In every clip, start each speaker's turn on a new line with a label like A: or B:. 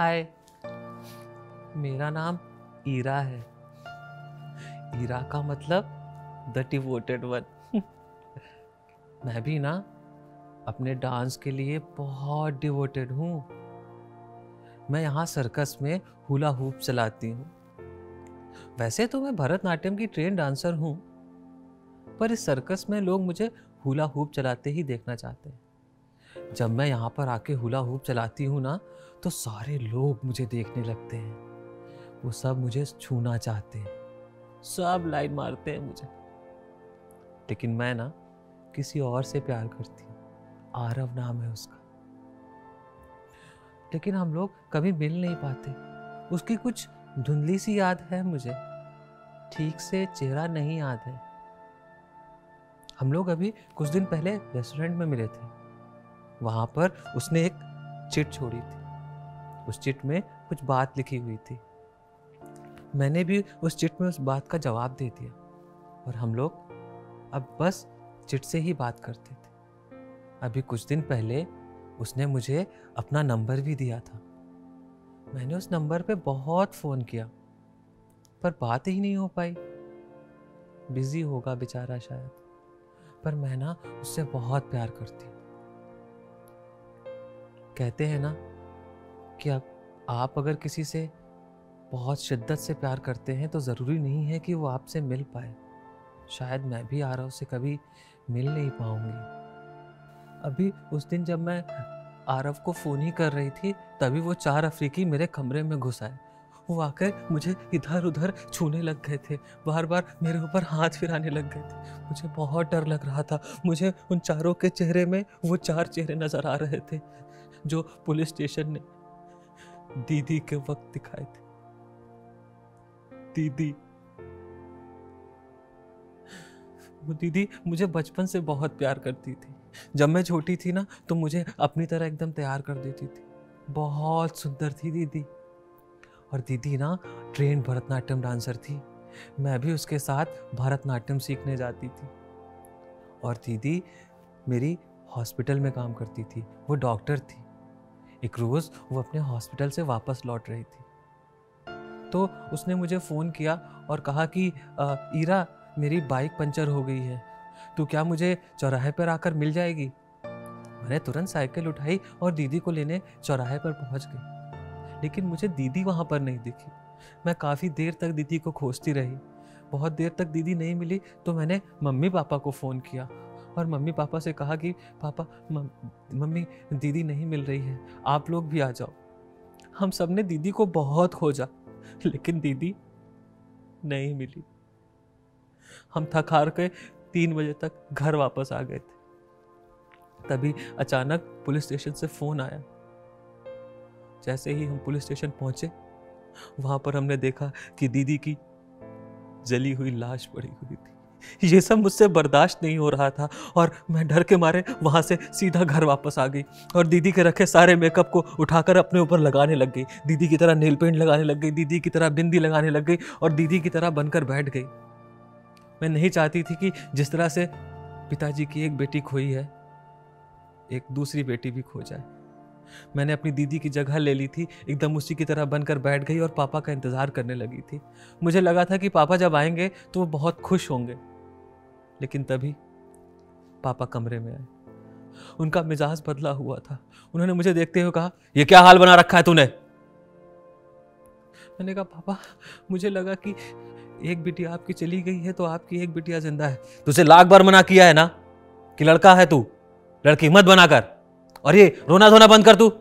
A: हाय। मेरा नाम ईरा है। ईरा का मतलब द डिवोटेड वन मैं भी ना अपने डांस के लिए बहुत डिवोटेड हूँ। मैं यहाँ सर्कस में हुला हुप चलाती हूँ। वैसे तो मैं भरतनाट्यम की ट्रेन डांसर हूँ, पर इस सर्कस में लोग मुझे हुला हुप चलाते ही देखना चाहते हैं। जब मैं यहाँ पर आके हुला हुप चलाती हूँ ना तो सारे लोग मुझे देखने लगते हैं। वो सब मुझे छूना चाहते हैं। सब लाइन मारते हैं मुझे। लेकिन मैं ना, किसी और से प्यार करती हूँ। आरव नाम है उसका। लेकिन हम लोग कभी मिल नहीं पाते। उसकी कुछ धुंधली सी याद है मुझे। ठीक से चेहरा नहीं याद है। हम लोग अभी कुछ दिन पहले रेस्टोरेंट में मिले थे। वहाँ पर उसने एक चिट छोड़ी थी। उस चिट में कुछ बात लिखी हुई थी। मैंने भी उस चिट में उस बात का जवाब दे दिया और हम लोग अब बस चिट से ही बात करते थे। अभी कुछ दिन पहले उसने मुझे अपना नंबर भी दिया था। मैंने उस नंबर पे बहुत फ़ोन किया, पर बात ही नहीं हो पाई। बिज़ी होगा बेचारा शायद, पर मैं ना उससे बहुत प्यार करती हूँ। कहते हैं ना कि अब आप अगर किसी से बहुत शिद्दत से प्यार करते हैं तो ज़रूरी नहीं है कि वो आपसे मिल पाए। शायद मैं भी आ रहा से कभी मिल नहीं पाऊँगी। अभी उस दिन जब मैं आरव को फ़ोन ही कर रही थी, तभी वो चार अफ्रीकी मेरे कमरे में घुस आए। वो आकर मुझे इधर उधर छूने लग गए थे। बार बार मेरे ऊपर हाथ फिराने लग गए थे। मुझे बहुत डर लग रहा था। मुझे उन चारों के चेहरे में वो चार चेहरे नज़र आ रहे थे। जो पुलिस स्टेशन ने दीदी के वक्त दिखाए थे। दीदी। वो दीदी मुझे बचपन से बहुत प्यार करती थी। जब मैं छोटी थी ना तो मुझे अपनी तरह एकदम तैयार कर देती थी। बहुत सुंदर थी दीदी। और दीदी ना, ट्रेन भरतनाट्यम डांसर थी। मैं भी उसके साथ भरतनाट्यम सीखने जाती थी। और दीदी मेरी हॉस्पिटल में काम करती थी। वो डॉक्टर थी। एक रोज़ वो अपने हॉस्पिटल से वापस लौट रही थी। तो उसने मुझे फ़ोन किया और कहा कि आ, ईरा मेरी बाइक पंचर हो गई है। तो क्या मुझे चौराहे पर आकर मिल जाएगी? मैंने तुरंत साइकिल उठाई और दीदी को लेने चौराहे पर पहुँच गई। लेकिन मुझे दीदी वहाँ पर नहीं दिखी। मैं काफ़ी देर तक दीदी को खोजती रही। बहुत देर तक दीदी नहीं मिली तो मैंने मम्मी पापा को फ़ोन किया और मम्मी पापा से कहा कि, पापा मम्मी, दीदी नहीं मिल रही है। आप लोग भी आ जाओ। हम सबने दीदी को बहुत खोजा, लेकिन दीदी नहीं मिली। हम थक हार के तीन बजे तक घर वापस आ गए थे। तभी अचानक पुलिस स्टेशन से फ़ोन आया। जैसे ही हम पुलिस स्टेशन पहुँचे, वहाँ पर हमने देखा कि दीदी की जली हुई लाश पड़ी हुई थी। ये सब मुझसे बर्दाश्त नहीं हो रहा था और मैं डर के मारे वहाँ से सीधा घर वापस आ गई और दीदी के रखे सारे मेकअप को उठाकर अपने ऊपर लगाने लग गई। दीदी की तरह नेल पेंट लगाने लग गई, दीदी की तरह बिंदी लगाने लग गई और दीदी की तरह बनकर बैठ गई। मैं नहीं चाहती थी कि जिस तरह से पिताजी की एक बेटी खोई है, एक दूसरी बेटी भी खो जाए। मैंने अपनी दीदी की जगह ले ली थी, एकदम उसी की तरह बनकर बैठ गई और पापा का इंतज़ार करने लगी थी। मुझे लगा था कि पापा जब आएँगे तो वो बहुत खुश होंगे। लेकिन तभी पापा कमरे में आए। उनका मिजाज बदला हुआ था। उन्होंने मुझे देखते हुए कहा यह क्या हाल बना रखा है तूने? मैंने कहा, पापा, मुझे लगा कि एक बिटिया आपकी चली गई है तो आपकी एक बिटिया ज़िंदा है। तुझे लाख बार मना किया है ना कि लड़का है तू? लड़की मत बनाकर। और ये रोना धोना बंद कर तू।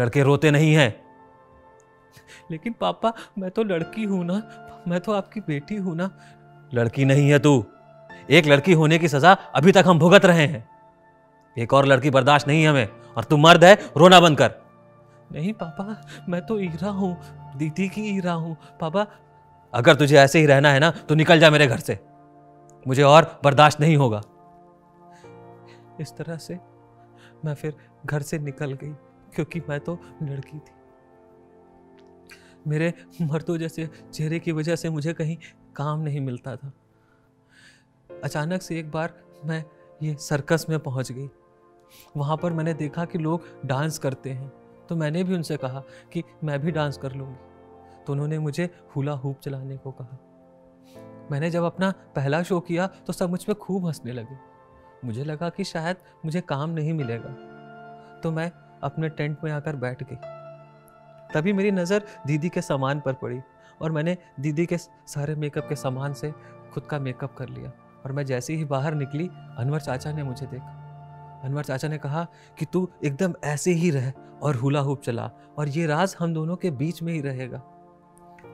A: लड़के रोते नहीं हैं। लेकिन पापा, मैं तो लड़की हूँ ना। मैं तो आपकी बेटी हूँ ना। लड़की नहीं है तू। एक लड़की होने की सजा अभी तक हम भुगत रहे हैं। एक और लड़की बर्दाश्त नहीं हमें और तू मर्द है रोना बंद कर। नहीं पापा मैं तो ईरा हूँ दीदी की ईरा हूँ। पापा। अगर तुझे ऐसे ही रहना है ना तो निकल जा मेरे घर से। मुझे और बर्दाश्त नहीं होगा। इस तरह से मैं फिर घर से निकल गई क्योंकि मैं तो लड़की थी। मेरे मर्दों जैसे चेहरे की वजह से मुझे कहीं काम नहीं मिलता था। अचानक से एक बार मैं ये सर्कस में पहुँच गई। वहाँ पर मैंने देखा कि लोग डांस करते हैं। तो मैंने भी उनसे कहा कि मैं भी डांस कर लूँगी। तो उन्होंने मुझे हुला हूप चलाने को कहा। मैंने जब अपना पहला शो किया तो सब मुझ पर खूब हंसने लगे। मुझे लगा कि शायद मुझे काम नहीं मिलेगा। तो मैं अपने टेंट में आकर बैठ गई। तभी मेरी नज़र दीदी के सामान पर पड़ी और मैंने दीदी के सारे मेकअप के सामान से खुद का मेकअप कर लिया। और मैं जैसे ही बाहर निकली, अनवर चाचा ने मुझे देखा। अनवर चाचा ने कहा कि तू एकदम ऐसे ही रह और हुला हुप चला और ये राज हम दोनों के बीच में ही रहेगा।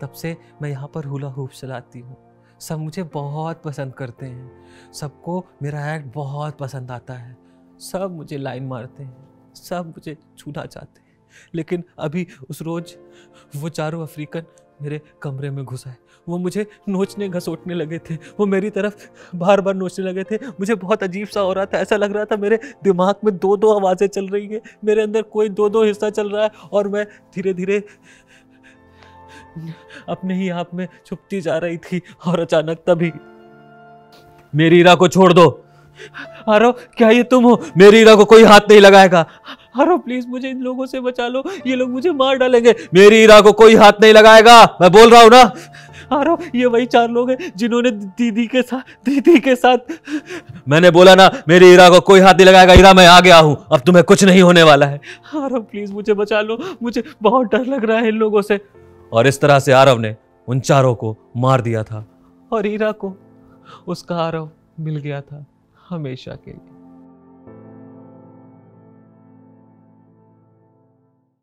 A: तब से मैं यहाँ पर हुला हुप चलाती हूँ। सब मुझे बहुत पसंद करते हैं। सबको मेरा एक्ट बहुत पसंद आता है। सब मुझे लाइन मारते हैं। सब मुझे छूना चाहते हैं। लेकिन अभी उस रोज़ वो चारों अफ्रीकन मेरे कमरे में घुसा है। वो मुझे नोचने घसोटने लगे थे। वो मेरी तरफ़ बार बार नोचने लगे थे। मुझे बहुत अजीब सा हो रहा था। ऐसा लग रहा था मेरे दिमाग में दो दो आवाज़ें चल रही हैं। मेरे अंदर कोई दो दो हिस्सा चल रहा है और मैं धीरे धीरे अपने ही आप में छुपती जा रही थी और अचानक तभी मेरी इरा को छोड़ दो। आरो क्या ये तुम हो? मेरी इरा को कोई हाथ नहीं लगाएगा। आरो प्लीज़ मुझे इन लोगों से बचा लो। ये लोग मुझे मार डालेंगे। मेरी इरा को कोई हाथ नहीं लगाएगा। मैं बोल रहा हूँ ना? आरो ये वही चार लोग हैं जिन्होंने दीदी के साथ, दीदी के साथ मैंने बोला ना, मेरी इरा को कोई हाथ नहीं लगाएगा। इरा मैं आ गया हूँ। अब तुम्हें कुछ नहीं होने वाला है। आरो प्लीज़ मुझे बचा लो। मुझे बहुत डर लग रहा है इन लोगों से। और इस तरह से आरव ने उन चारों को मार दिया था। और ईरा को उसका आरव मिल गया था हमेशा के लिए।